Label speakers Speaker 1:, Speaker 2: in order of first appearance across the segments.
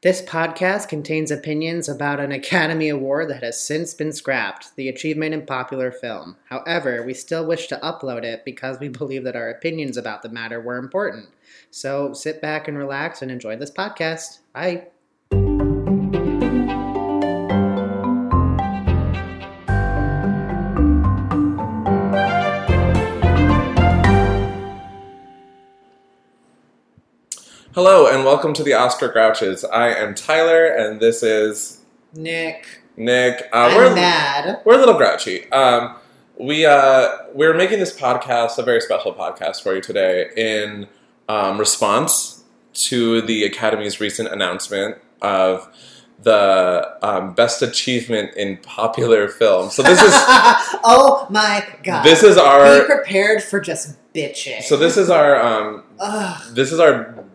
Speaker 1: This podcast contains opinions about an Academy Award that has since been scrapped, the Achievement in Popular Film. However, we still wish to upload it because we believe that our opinions about the matter were important. So sit back and relax and enjoy this podcast. Bye.
Speaker 2: Hello and welcome to the Oscar Grouches. I am Tyler and this is
Speaker 1: Nick,
Speaker 2: Nick. Uh,
Speaker 1: I'm
Speaker 2: we're
Speaker 1: mad.
Speaker 2: we're a little grouchy. Um, we uh, we're making this podcast a very special podcast for you today in um, response to the Academy's recent announcement of the um, best achievement in popular film. So this is
Speaker 1: oh my god.
Speaker 2: this is
Speaker 1: Be
Speaker 2: our
Speaker 1: prepared for just bitching.
Speaker 2: so this is our um,
Speaker 1: Ugh,
Speaker 2: this is our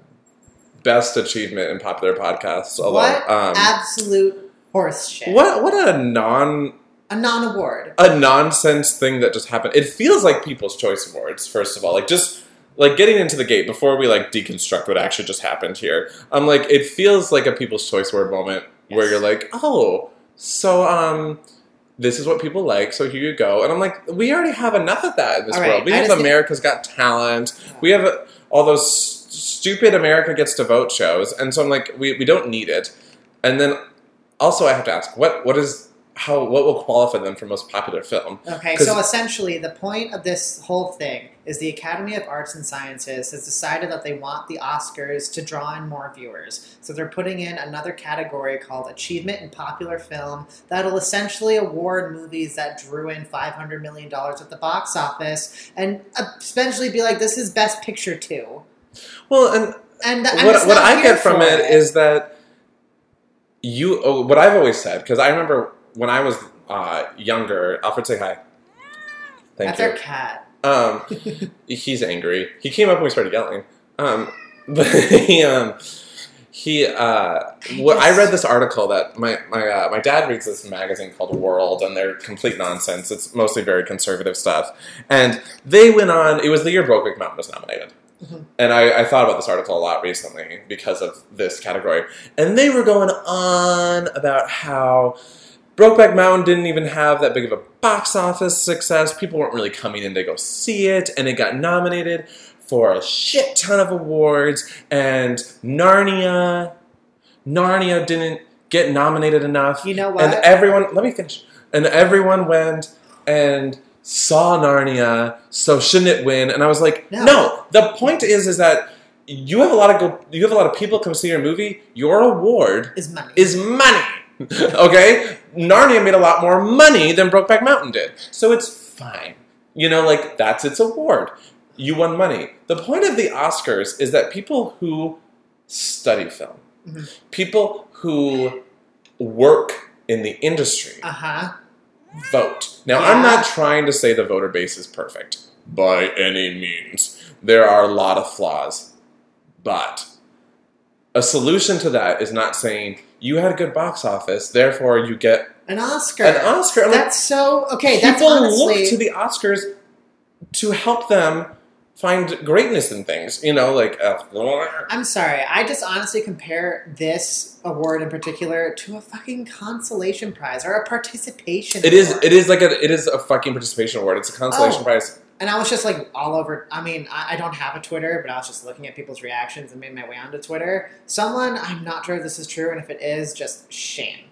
Speaker 2: best achievement in popular podcasts. Although,
Speaker 1: what
Speaker 2: um,
Speaker 1: absolute horse shit.
Speaker 2: What what a non
Speaker 1: A non award.
Speaker 2: a nonsense thing that just happened. It feels like People's Choice Awards. First of all, like just like getting into the gate before we like deconstruct what actually just happened here. I'm like it feels like a People's Choice Award moment where you're like, oh, so um. This is what people like, so here you go. And I'm like, we already have enough of that in this
Speaker 1: right,
Speaker 2: world. We
Speaker 1: I
Speaker 2: have America's Got Talent. We have all those stupid America Gets to Vote shows, and so I'm like, we, we don't need it. And then also, I have to ask, what what is how what will qualify them for most popular film?
Speaker 1: Okay, so essentially, the point of this whole thing is the Academy of Arts and Sciences has decided that they want the Oscars to draw in more viewers. So they're putting in another category called Achievement in Popular Film that'll essentially award movies that drew in $500 million at the box office and uh, essentially be like, this is Best Picture too.
Speaker 2: Well, and
Speaker 1: And
Speaker 2: what what I get from
Speaker 1: for
Speaker 2: it is that you oh, what I've always said because I remember when I was uh, younger. Alfred, say hi. Thank
Speaker 1: That's
Speaker 2: you.
Speaker 1: our cat.
Speaker 2: Um, he's angry. He came up when we started yelling. Um, but he, um, he, uh, I read this article that my my uh, my dad reads this magazine called World, and they're complete nonsense. It's mostly very conservative stuff, and they went on. It was the year Brokeback Mountain was nominated.
Speaker 1: Mhm.
Speaker 2: And I, I thought about this article a lot recently because of this category. And they were going on about how Brokeback Mountain didn't even have that big of a box office success. People weren't really coming in to go see it, and it got nominated for a shit ton of awards. And Narnia, Narnia didn't get nominated enough.
Speaker 1: You know what?
Speaker 2: And everyone, let me finish. And everyone went and saw Narnia, so shouldn't it win? And I was like,
Speaker 1: No.
Speaker 2: no. The point is, is that you have a lot of go, you have a lot of people come see your movie. Your award
Speaker 1: is money.
Speaker 2: is money. okay, Narnia made a lot more money than Brokeback Mountain did, so it's fine. You know, like that's its award. You won money. The point of the Oscars is that people who study film,
Speaker 1: Mhm.
Speaker 2: people who work in the industry,
Speaker 1: Uh huh.
Speaker 2: vote. Now, I'm not trying to say the voter base is perfect by any means. There are a lot of flaws. But a solution to that is not saying you had a good box office, therefore you get
Speaker 1: An Oscar.
Speaker 2: an Oscar. I'm like,
Speaker 1: That's so okay. That's
Speaker 2: people
Speaker 1: honestly
Speaker 2: look to the Oscars to help them find greatness in things. You know, like uh,
Speaker 1: I'm sorry. I just honestly compare this award in particular to a fucking consolation prize or a participation.
Speaker 2: it is.
Speaker 1: award.
Speaker 2: It is like a. It is a fucking participation award. It's a consolation
Speaker 1: Oh.
Speaker 2: prize.
Speaker 1: And I was just like all over. I mean, I, I don't have a Twitter, but I was just looking at people's reactions and made my way onto Twitter. Someone, I'm not sure if this is true, and if it is, just shame,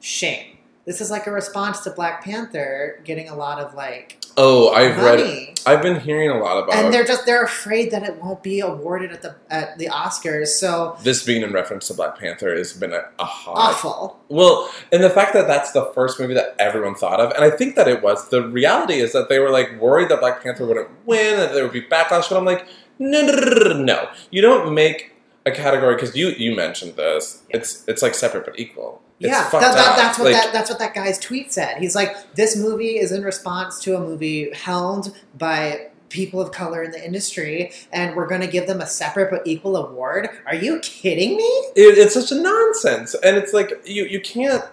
Speaker 1: shame. This is like a response to Black Panther getting a lot of like
Speaker 2: Oh, I've read. I've been hearing a lot about
Speaker 1: and they're just they're afraid that it won't be awarded at the at the Oscars. So
Speaker 2: this being in reference to Black Panther has been a, a hot.
Speaker 1: awful.
Speaker 2: Well, and the fact that that's the first movie that everyone thought of, and I think that it was. The reality is that they were like worried that Black Panther wouldn't win, that there would be backlash. But I'm like, no, no, no, no, no. You don't make a category because you you mentioned this.
Speaker 1: Yeah.
Speaker 2: It's it's like separate but equal.
Speaker 1: Yeah, that, that, that's what
Speaker 2: Like,
Speaker 1: that, that's what that guy's tweet said. He's like, this movie is in response to a movie helmed by people of color in the industry, and we're going to give them a separate but equal award. Are you kidding me?
Speaker 2: it, it's such a nonsense, and it's like you you can't.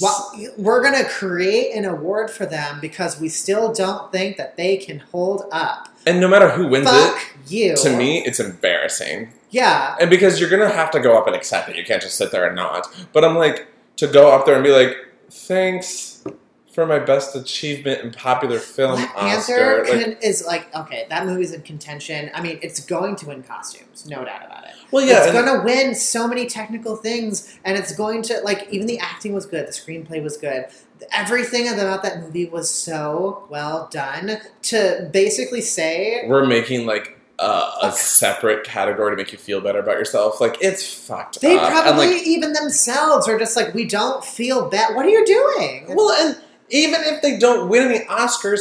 Speaker 1: Well, we're going to create an award for them because we still don't think that they can hold up.
Speaker 2: And no matter who wins
Speaker 1: Fuck
Speaker 2: it,
Speaker 1: you.
Speaker 2: to me, it's embarrassing.
Speaker 1: Yeah.
Speaker 2: And because you're gonna have to go up and accept it. You can't just sit there and not. But I'm like, to go up there and be like, thanks for my best achievement in popular film
Speaker 1: Black
Speaker 2: Oscar.
Speaker 1: Panther
Speaker 2: Like,
Speaker 1: is like okay, that movie's in contention. I mean, it's going to win costumes, no doubt about it.
Speaker 2: well, yeah,
Speaker 1: it's going to win so many technical things, and it's going to like even the acting was good, the screenplay was good, everything about that movie was so well done. To basically say,
Speaker 2: we're making like a, a separate category to make you feel better about yourself. Like it's fucked up.
Speaker 1: they
Speaker 2: up.
Speaker 1: probably
Speaker 2: like,
Speaker 1: even themselves are just like, we don't feel bad. What are you doing?
Speaker 2: well, and even if they don't win any Oscars,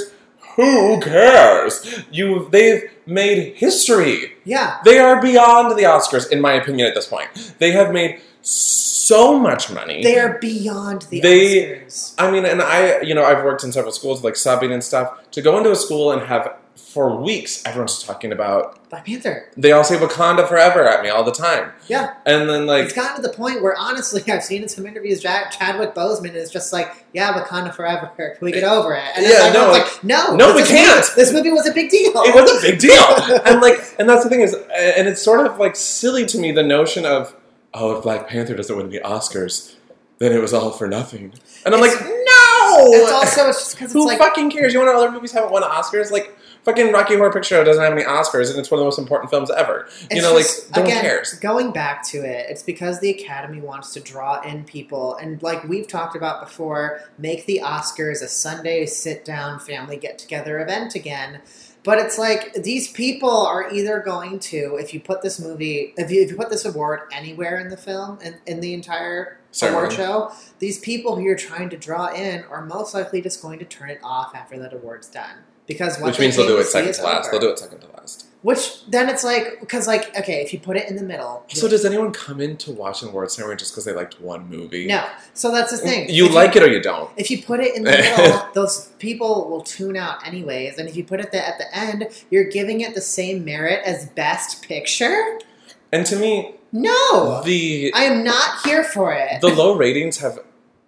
Speaker 2: who cares? You, they've made history.
Speaker 1: yeah,
Speaker 2: They are beyond the Oscars, in my opinion. At this point, they have made so much money.
Speaker 1: they are beyond the
Speaker 2: They-
Speaker 1: Oscars.
Speaker 2: I mean, and I, you know, I've worked in several schools, like subbing and stuff. To go into a school and have for weeks, everyone's talking about.
Speaker 1: Black Panther.
Speaker 2: They all say Wakanda forever at me all the time,
Speaker 1: Yeah,
Speaker 2: and then like,
Speaker 1: it's gotten to the point where honestly, I've seen in some interviews, Chadwick Boseman is just like, "Yeah, Wakanda forever. Can we get over it?" And
Speaker 2: Yeah,
Speaker 1: then
Speaker 2: no,
Speaker 1: like, "No,
Speaker 2: no, we can't."
Speaker 1: This movie was a big deal.
Speaker 2: it was a big deal. and like, and that's the thing is, and it's sort of like silly to me the notion of, oh, if Black Panther doesn't win the Oscars, then it was all for nothing. And I'm
Speaker 1: It's-
Speaker 2: like, no.
Speaker 1: It's also it's just because
Speaker 2: Who
Speaker 1: like
Speaker 2: fucking cares? You want other movies haven't won Oscars? Like fucking Rocky Horror Picture Show doesn't have any Oscars, and it's one of the most important films ever. you know,
Speaker 1: just,
Speaker 2: like no
Speaker 1: again,
Speaker 2: one cares.
Speaker 1: Going back to it, it's because the Academy wants to draw in people, and like we've talked about before, make the Oscars a Sunday sit down family get together event again. But it's like these people are either going to, if you put this movie, if you, if you put this award anywhere in the film in, in the entire award
Speaker 2: Ceremony.
Speaker 1: show, these people who you're trying to draw in are most likely just going to turn it off after that award's done. Because what
Speaker 2: Which means they'll do it second
Speaker 1: is
Speaker 2: to last.
Speaker 1: over.
Speaker 2: They'll do it second to last.
Speaker 1: Which then it's like because like okay, if you put it in the middle,
Speaker 2: So does anyone come in to watch an award ceremony just because they liked one movie?
Speaker 1: no. So that's the thing.
Speaker 2: You
Speaker 1: If
Speaker 2: like it or you don't.
Speaker 1: If you put it in the middle, those people will tune out anyways. And if you put it the, at the end, you're giving it the same merit as Best Picture.
Speaker 2: And to me,
Speaker 1: No,
Speaker 2: the
Speaker 1: I am not here for it.
Speaker 2: the low ratings have,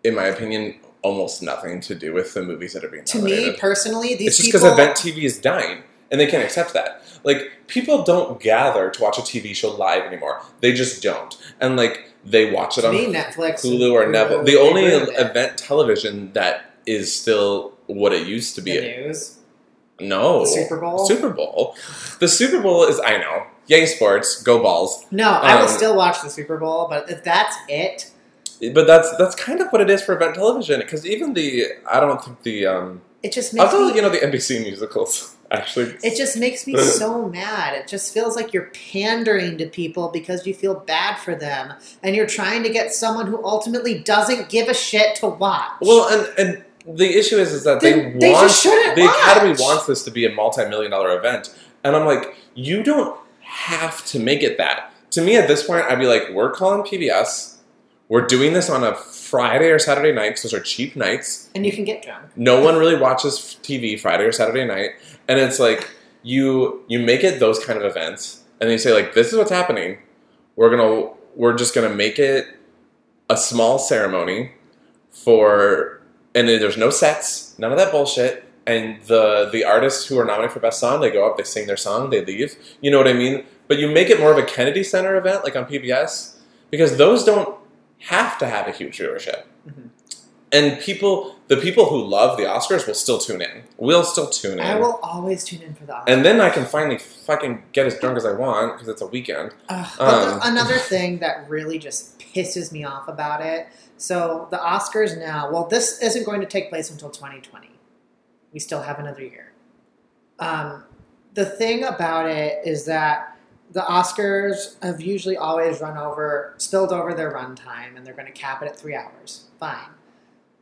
Speaker 2: in my opinion, almost nothing to do with the movies that are being
Speaker 1: to me personally, these
Speaker 2: it's just
Speaker 1: people.
Speaker 2: because event TV is dying, and they can't accept that. Like people don't gather to watch a TV show live anymore. They just don't, and like they watch it
Speaker 1: to
Speaker 2: on
Speaker 1: me, Netflix,
Speaker 2: Hulu or Neville. The only event television that is still what it used to
Speaker 1: the
Speaker 2: be.
Speaker 1: news,
Speaker 2: No,
Speaker 1: the Super Bowl.
Speaker 2: Super Bowl. The Super Bowl is I know. Yay sports, go balls.
Speaker 1: no, I will
Speaker 2: Um,
Speaker 1: still watch the Super Bowl, but if that's it,
Speaker 2: But that's that's kind of what it is for event television. Because even the I don't think the um
Speaker 1: it just makes
Speaker 2: although
Speaker 1: me
Speaker 2: you know the NBC musicals actually
Speaker 1: It just makes me so mad. It just feels like you're pandering to people because you feel bad for them and you're trying to get someone who ultimately doesn't give a shit to watch.
Speaker 2: well and and the issue is is that
Speaker 1: Then
Speaker 2: they
Speaker 1: they
Speaker 2: want the Academy wants this to be a multi-million dollar event, and I'm like you don't have to make it that. To me, at this point, I'd be like, we're calling PBS. We're doing this on a Friday or Saturday night because those are cheap nights.
Speaker 1: and you can get drunk.
Speaker 2: No one really watches TV Friday or Saturday night, and it's like you you make it those kind of events, and then you say like, this is what's happening. We're gonna we're just gonna make it a small ceremony for, and there's no sets, none of that bullshit. And the the artists who are nominated for best song, they go up, they sing their song, they leave. You know what I mean? But you make it more of a Kennedy Center event, like on PBS, because those don't have to have a huge viewership.
Speaker 1: Mhm.
Speaker 2: And people, the people who love the Oscars will still tune in. We'll still tune in.
Speaker 1: I will always tune in for the Oscars.
Speaker 2: And then I can finally fucking get as drunk as I want because it's a weekend.
Speaker 1: But
Speaker 2: Um.
Speaker 1: the- another thing that really just pisses me off about it. So the Oscars now. Well, this isn't going to take place until 2020. We still have another year. Um, the thing about it is that the Oscars have usually always run over, spilled over their runtime, and they're going to cap it at three hours. Fine.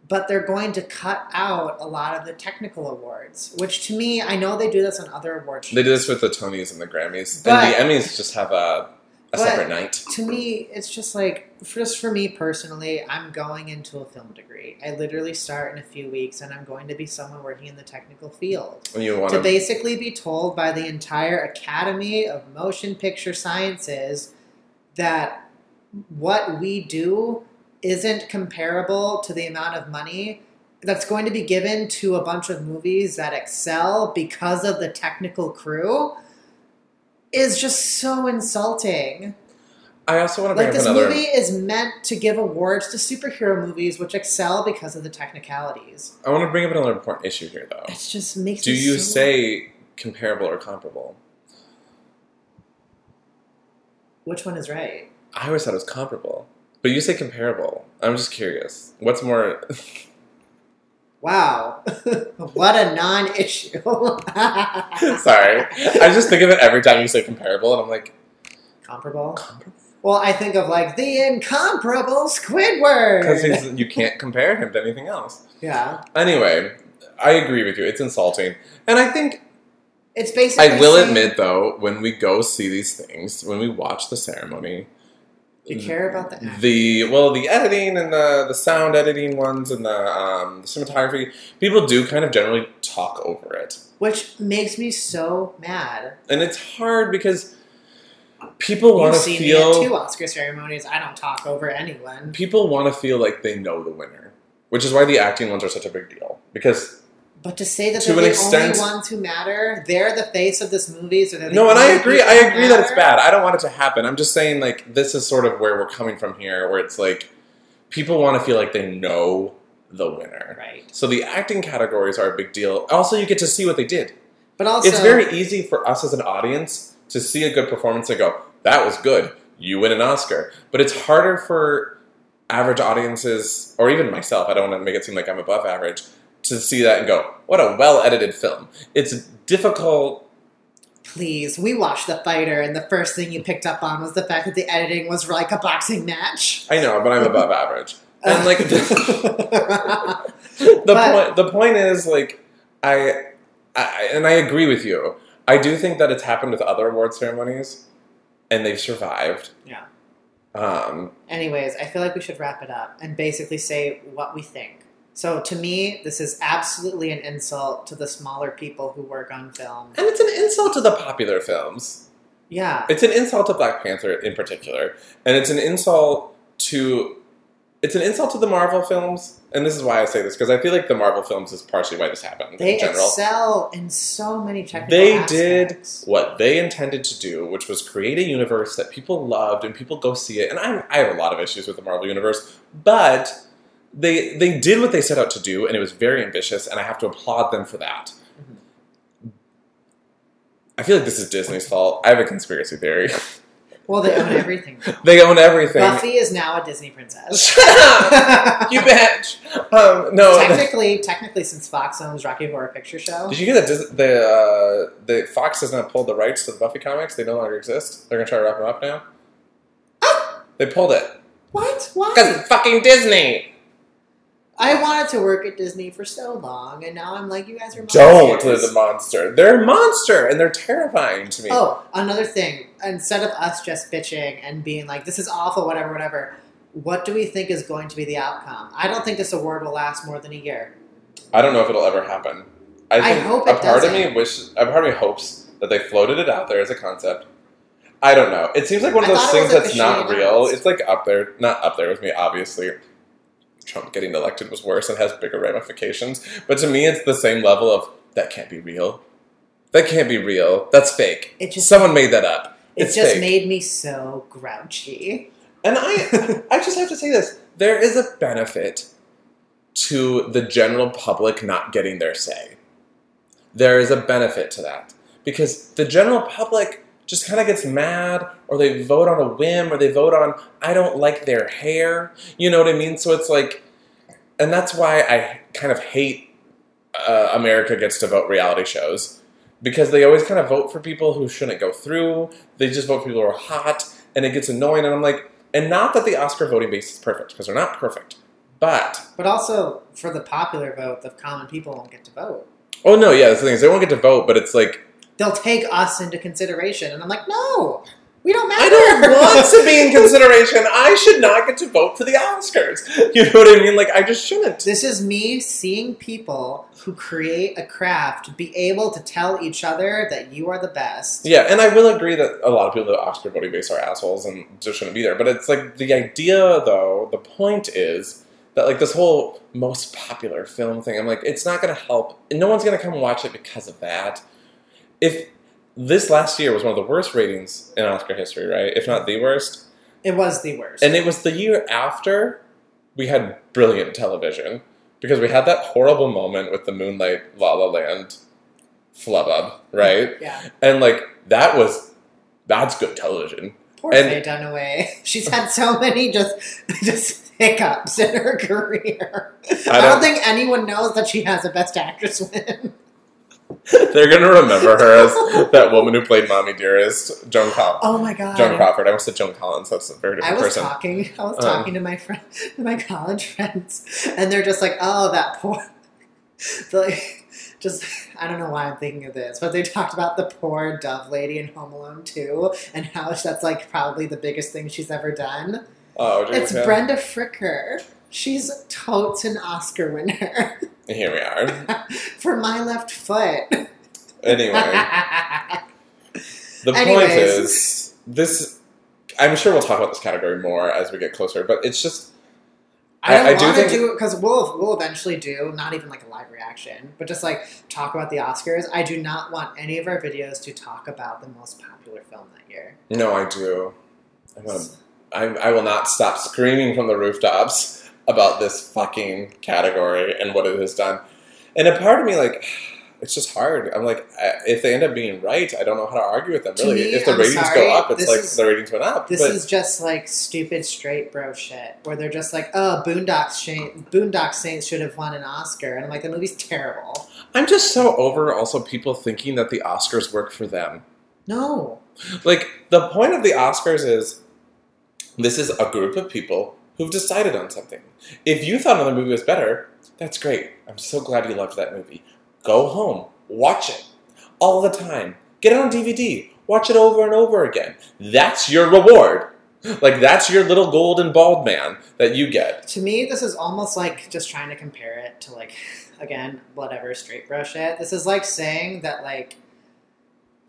Speaker 1: But they're going to cut out a lot of the technical awards, which to me, I know they do this on other award shows.
Speaker 2: They do this with the Tonys and the Grammys,
Speaker 1: But-
Speaker 2: and the Emmys just have a, a
Speaker 1: But-
Speaker 2: separate night.
Speaker 1: to me, it's just like just for me personally, I'm going into a film degree. I literally start in a few weeks, and I'm going to be someone working in the technical field.
Speaker 2: Oh,
Speaker 1: to
Speaker 2: to,
Speaker 1: basically be told by the entire Academy of Motion Picture Sciences that what we do isn't comparable to the amount of money that's going to be given to a bunch of movies that excel because of the technical crew is just so insulting.
Speaker 2: I also want to bring
Speaker 1: Like this
Speaker 2: another.
Speaker 1: movie is meant to give awards to superhero movies, which excel because of the technicalities.
Speaker 2: I want to bring up another important issue here, though.
Speaker 1: It just makes.
Speaker 2: Do you
Speaker 1: so-
Speaker 2: say comparable or comparable?
Speaker 1: which one is right?
Speaker 2: I always thought it was comparable, but you say comparable. I'm just curious. What's more?
Speaker 1: Wow, what a non-issue.
Speaker 2: Sorry, I just think of it every time you say comparable, and I'm like,
Speaker 1: Comparable.
Speaker 2: comparable?
Speaker 1: Well, I think of like the incomparable Squidward.
Speaker 2: Because you can't compare him to anything else.
Speaker 1: yeah,
Speaker 2: Anyway, I agree with you. It's insulting, and I think
Speaker 1: it's basically.
Speaker 2: I will admit though, when we go see these things, when we watch the ceremony,
Speaker 1: you care about the acting.
Speaker 2: the well, the editing and the the sound editing ones and the um, cinematography, people do kind of generally talk over it,
Speaker 1: which makes me so mad.
Speaker 2: and it's hard because people want to feel
Speaker 1: me at two Oscar ceremonies. I don't talk over anyone.
Speaker 2: people want to feel like they know the winner, which is why the acting ones are such a big deal because
Speaker 1: But to say that
Speaker 2: To
Speaker 1: they're the
Speaker 2: extent-
Speaker 1: only ones who matter, they're the face of this movie, so they're the
Speaker 2: No, and I agree. I agree that it's bad. I don't want it to happen. I'm just saying, like, this is sort of where we're coming from here, where it's like people want to feel like they know the winner.
Speaker 1: Right.
Speaker 2: So the acting categories are a big deal. Also, you get to see what they did.
Speaker 1: But also,
Speaker 2: it's very easy for us as an audience to see a good performance and go, "That was good. You win an Oscar." But it's harder for average audiences, or even myself. I don't want to make it seem like I'm above average to see that and go, "What a well edited film." It's difficult
Speaker 1: please, we watched The Fighter, and the first thing you picked up on was the fact that the editing was like a boxing match.
Speaker 2: I know, but I'm above average. And like the, the point, the point is like I, I, and I agree with you. I do think that it's happened with other award ceremonies, and they've survived.
Speaker 1: Yeah.
Speaker 2: Um,
Speaker 1: Anyways, I feel like we should wrap it up and basically say what we think. So, to me, this is absolutely an insult to the smaller people who work on film.
Speaker 2: and it's an insult to the popular films.
Speaker 1: Yeah,
Speaker 2: It's an insult to Black Panther in particular, and it's an insult to, it's an insult to the Marvel films. And this is why I say this because I feel like the Marvel films is partially why this happened
Speaker 1: they
Speaker 2: in general.
Speaker 1: excel in so many technical
Speaker 2: They did what they intended to do, which was create a universe that people loved and people go see it. And I, I have a lot of issues with the Marvel universe, but they they did what they set out to do, and it was very ambitious, and I have to applaud them for that.
Speaker 1: Mhm.
Speaker 2: I feel like this is Disney's fault. I have a conspiracy theory.
Speaker 1: Well, they own everything.
Speaker 2: they own everything.
Speaker 1: Buffy is now a Disney princess.
Speaker 2: You bitch. Um, no.
Speaker 1: technically, technically, since Fox owns Rocky Horror Picture Show,
Speaker 2: Did you hear that Dis- the uh, the Fox has not pulled the rights to the Buffy comics? They no longer exist. They're gonna try to wrap them up now. They pulled it
Speaker 1: what? Why?
Speaker 2: because fucking Disney.
Speaker 1: I wanted to work at Disney for so long, and now I'm like, you guys are monsters.
Speaker 2: Don't they're the monster. They're a monster and they're terrifying to me.
Speaker 1: Oh, another thing. Instead of us just bitching and being like, "This is awful," whatever, whatever. What do we think is going to be the outcome? I don't think this award will last more than a year.
Speaker 2: I don't know if it'll ever happen. I
Speaker 1: I hope
Speaker 2: a part of
Speaker 1: doesn't.
Speaker 2: me wish a part of me hopes that they floated it out there as a concept. I don't know. It seems like one of
Speaker 1: I
Speaker 2: those things that's not real. It's like up there, not up there with me, obviously. Trump getting elected was worse and has bigger ramifications. But to me, it's the same level of that can't be real. That can't be real. That's fake.
Speaker 1: It just-
Speaker 2: Someone made that up.
Speaker 1: It
Speaker 2: It's
Speaker 1: just
Speaker 2: fake.
Speaker 1: made me so grouchy.
Speaker 2: And I, I just have to say this: there is a benefit to the general public not getting their say. There is a benefit to that because the general public just kind of gets mad, or they vote on a whim, or they vote on I don't like their hair. You know what I mean? So it's like, and that's why I kind of hate uh, America gets to vote reality shows because they always kind of vote for people who shouldn't go through. They just vote for people who are hot, and it gets annoying. And I'm like, and not that the Oscar voting base is perfect because they're not perfect, but
Speaker 1: But also, for the popular vote, the common people won't get to vote.
Speaker 2: oh no, yeah, that's the thing is they won't get to vote, but it's like
Speaker 1: They'll take us into consideration, and I'm like, no, we don't matter.
Speaker 2: I don't want to be in consideration. I should not get to vote for the Oscars. You know what I mean? Like I just shouldn't.
Speaker 1: This is me seeing people who create a craft be able to tell each other that you are the best.
Speaker 2: Yeah, and I will agree that a lot of people at Oscar voting base are assholes and just shouldn't be there. But it's like the idea, though, the point is that like this whole most popular film thing. I'm like, it's not going to help. No one's going to come watch it because of that. If this last year was one of the worst ratings in Oscar history, right? If not the worst.
Speaker 1: It was the worst.
Speaker 2: And it was the year after we had brilliant television because we had that horrible moment with the Moonlight La La Land flub up, right?
Speaker 1: yeah.
Speaker 2: And like that was that's good television.
Speaker 1: Poor
Speaker 2: And-
Speaker 1: Faye Dunaway. She's had so many just just hiccups in her career. I don't,
Speaker 2: don't-
Speaker 1: think anyone knows that she has a Best Actress win.
Speaker 2: They're gonna remember her as that woman who played Mommy Dearest, Joan Col-
Speaker 1: Oh my god.
Speaker 2: Joan Crawford. I almost said Joan Collins. That's a very different I
Speaker 1: was
Speaker 2: person.
Speaker 1: talking. I was
Speaker 2: Um,
Speaker 1: talking to my friend, my college friends, and they're just like, "Oh, that poor." like, just I don't know why I'm thinking of this, but they talked about the poor Dove lady in Home Alone 2 and how that's like probably the biggest thing she's ever done.
Speaker 2: Oh,
Speaker 1: It's. Brenda Fricker. She's totes an Oscar winner
Speaker 2: Here we are.
Speaker 1: for My Left Foot.
Speaker 2: Anyway, the point is this. I'm sure we'll talk about this category more as we get closer, but it's just
Speaker 1: I
Speaker 2: I- I do
Speaker 1: want to
Speaker 2: think-
Speaker 1: do it because we'll we'll eventually do not even like a live reaction, but just like talk about the Oscars. I do not want any of our videos to talk about the most popular film that year.
Speaker 2: no, I do. I'm gonna, I, I will not stop screaming from the rooftops about this fucking category and what it has done. And a part of me, like, it's just hard. I'm like, if they end up being right, I don't know how to argue with them. Really,
Speaker 1: me,
Speaker 2: if the
Speaker 1: I'm
Speaker 2: ratings
Speaker 1: sorry,
Speaker 2: go up, it's
Speaker 1: this
Speaker 2: like
Speaker 1: is-
Speaker 2: the ratings went up.
Speaker 1: This
Speaker 2: but
Speaker 1: is just like stupid straight bro shit, where they're just like, "Oh, Boondock Saints, Boondock Saints should have won an Oscar," and I'm like, "The movie's terrible."
Speaker 2: I'm just so over also people thinking that the Oscars work for them.
Speaker 1: No,
Speaker 2: Like the point of the Oscars is this is a group of people who've decided on something. If you thought another movie was better, that's great. I'm so glad you loved that movie. Go home, watch it all the time. Get it on DVD. Watch it over and over again. That's your reward. Like that's your little golden bald man that you get.
Speaker 1: to me, this is almost like just trying to compare it to like, again, whatever straight brush it. This is like saying that like,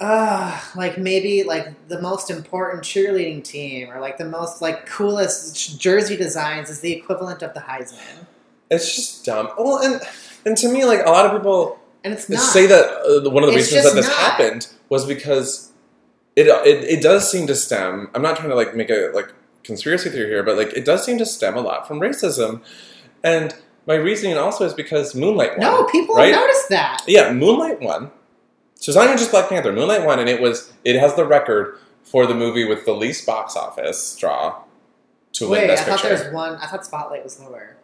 Speaker 1: uh, like maybe like the most important cheerleading team or like the most like coolest jersey designs is the equivalent of the Heisman,
Speaker 2: It's just dumb. Well, and and to me, like a lot of people
Speaker 1: and it's not.
Speaker 2: say that uh, one of the
Speaker 1: It's
Speaker 2: reasons that this
Speaker 1: not.
Speaker 2: happened was because it, it it does seem to stem. I'm not trying to like make a like conspiracy theory here, but like it does seem to stem a lot from racism, and my reasoning also is because Moonlight won.
Speaker 1: no, people
Speaker 2: right?
Speaker 1: noticed that.
Speaker 2: Yeah, Moonlight won. So it's not even just Black Panther. Moonlight won, and it was it has the record for the movie with the least box office draw to win
Speaker 1: Wait, I thought
Speaker 2: Picture.
Speaker 1: there was one. I thought Spotlight was lower.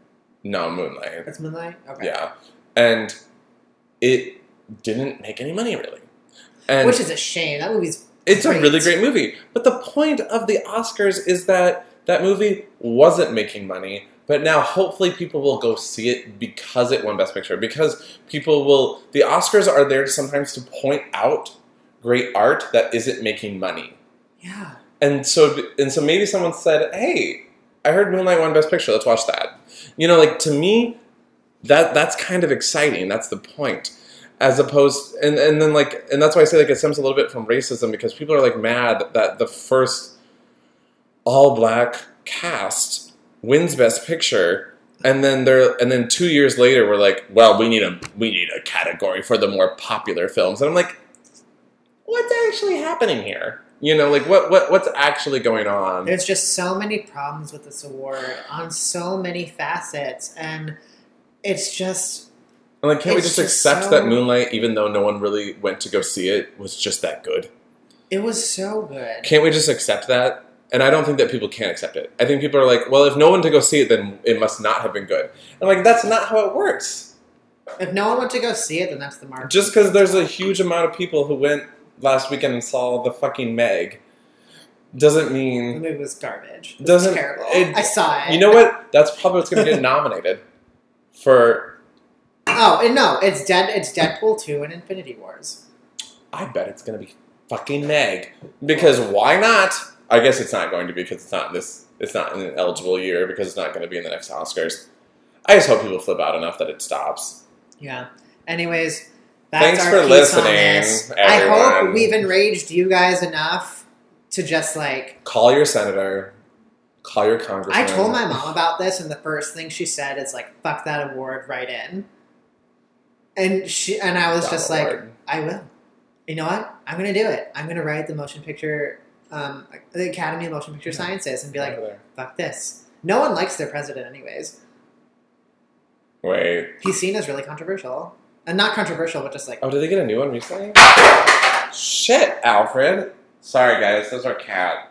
Speaker 2: No, Moonlight.
Speaker 1: It's Moonlight. Okay.
Speaker 2: Yeah, and it didn't make any money really. And
Speaker 1: Which is a shame. That movie's
Speaker 2: It's a really great movie. But the point of the Oscars is that that movie wasn't making money, but now hopefully people will go see it because it won Best Picture. Because people will. The Oscars are there sometimes to point out great art that isn't making money.
Speaker 1: yeah.
Speaker 2: And so, and so maybe someone said, "Hey, I heard Moonlight won Best Picture. Let's watch that." You know, like to me, that that's kind of exciting. That's the point. As opposed, and and then like, and that's why I say like it stems a little bit from racism because people are like mad that the first all black cast wins Best Picture. And then they're, and then two years later, we're like, well, we need a we need a category for the more popular films. And I'm like, what's actually happening here? You know, like what what what's actually going on?
Speaker 1: There's just so many problems with this award on so many facets, and it's just
Speaker 2: And like, can't we just accept
Speaker 1: so-
Speaker 2: that Moonlight, even though no one really went to go see it, was just that good?
Speaker 1: it was so good.
Speaker 2: Can't we just accept that? And I don't think that people can accept it. I think people are like, well, if no one to go see it, then it must not have been good. And like, that's not how it works.
Speaker 1: If no one went to go see it, then that's the mark.
Speaker 2: Just because there's a huge amount of people who went last weekend and saw the fucking Meg doesn't mean the
Speaker 1: movie was garbage. It
Speaker 2: Doesn't-
Speaker 1: terrible.
Speaker 2: it-
Speaker 1: I saw it.
Speaker 2: you know what? That's probably what's going to get nominated for.
Speaker 1: Oh, and no, it's dead. It's Deadpool two and Infinity Wars.
Speaker 2: I bet it's going to be fucking Meg because why not? I guess it's not going to be because it's not this. It's not an eligible year because it's not going to be in the next Oscars. I just hope people flip out enough that it stops.
Speaker 1: Yeah. Anyways, that's
Speaker 2: Thanks
Speaker 1: our
Speaker 2: for
Speaker 1: piece on
Speaker 2: listening,
Speaker 1: this. I hope we've enraged you guys enough to just like.
Speaker 2: Call your senator. Call your congressman.
Speaker 1: I told my mom about this, and the first thing she said is like, "Fuck that award right in." And she and I was
Speaker 2: Dumb
Speaker 1: just like. "I will." you know what? I'm gonna do it. I'm gonna write the motion picture, um, the Academy of Motion Picture
Speaker 2: Yeah.
Speaker 1: Sciences, and be like, fuck this. No one likes their president, anyways.
Speaker 2: Wait.
Speaker 1: He's seen as really controversial, and not controversial, but just like
Speaker 2: Oh, did they get a new one recently? Shit, Alfred. Sorry, guys. That's our cat.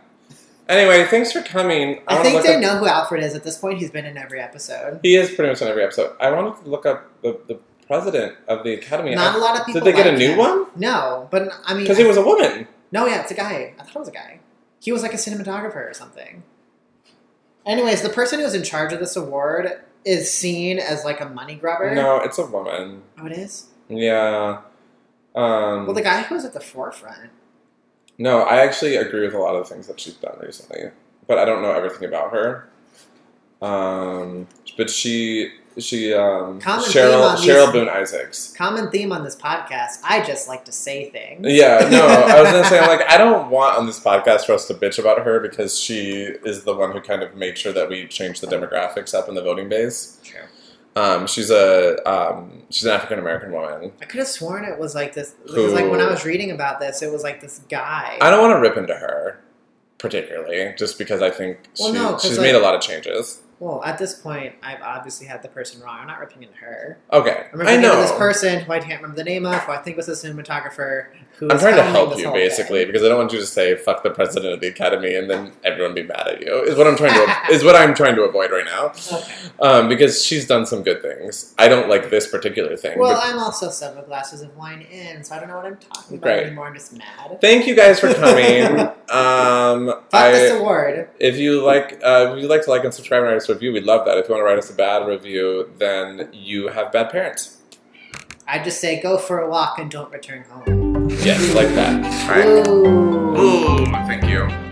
Speaker 2: Anyway, thanks for coming.
Speaker 1: I
Speaker 2: wanna
Speaker 1: think they
Speaker 2: up-
Speaker 1: know who Alfred is at this point. He's been in every episode.
Speaker 2: He is pretty much in every episode. I wanted to look up the, the president of the academy.
Speaker 1: Not a
Speaker 2: I-
Speaker 1: lot of people.
Speaker 2: Did they get a new
Speaker 1: him.
Speaker 2: one?
Speaker 1: No, but I mean,
Speaker 2: Because he was a woman.
Speaker 1: No, yeah, it's a guy. I thought it was a guy. He was like a cinematographer or something. Anyways, the person who's in charge of this award is seen as like a money grubber.
Speaker 2: No, it's a woman.
Speaker 1: Oh, it is?
Speaker 2: Yeah. Um,
Speaker 1: Well, the guy who was at the forefront.
Speaker 2: no, I actually agree with a lot of the things that she's done recently, but I don't know everything about her. Um, but she, she, um,
Speaker 1: Common theme
Speaker 2: Cheryl,
Speaker 1: on
Speaker 2: Cheryl Boone Isaacs.
Speaker 1: Common theme on this podcast. I just like to say things.
Speaker 2: Yeah, no, I was gonna say, I'm like, I don't want on this podcast for us to bitch about her because she is the one who kind of made sure that we change the demographics up in the voting base.
Speaker 1: True.
Speaker 2: Um, she's a um, she's an African American woman.
Speaker 1: I could have sworn it was like this. Because like when I was reading about this, it was like this guy.
Speaker 2: I don't want to rip into her particularly, just because I think
Speaker 1: Well,
Speaker 2: she,
Speaker 1: no,
Speaker 2: she's
Speaker 1: like-
Speaker 2: made a lot of changes.
Speaker 1: Well, at this point, I've obviously had the person wrong. I'm not ripping into her.
Speaker 2: Okay,
Speaker 1: I'm
Speaker 2: I
Speaker 1: ripping
Speaker 2: know.
Speaker 1: into this person who I can't remember the name of, who I think was a cinematographer. Who
Speaker 2: I'm trying to help you basically
Speaker 1: thing.
Speaker 2: because I don't want you to say "fuck the president of the academy" and then everyone be mad at you. Is what I'm trying to is what I'm trying to avoid right now.
Speaker 1: Okay.
Speaker 2: Um, because she's done some good things. I don't like this particular thing.
Speaker 1: Well, I'm also several glasses of wine in, so I don't know what I'm talking about
Speaker 2: Great.
Speaker 1: anymore. I'm just mad.
Speaker 2: thank you guys for coming. um,
Speaker 1: Fuck this award.
Speaker 2: if you like, uh, if you'd like to like and subscribe and write us a review, we'd love that. If you want to write us a bad review, then you have bad parents.
Speaker 1: I just say go for a walk and don't return home.
Speaker 2: Yes, like that. All right.
Speaker 1: Ooh.
Speaker 2: Ooh, thank you.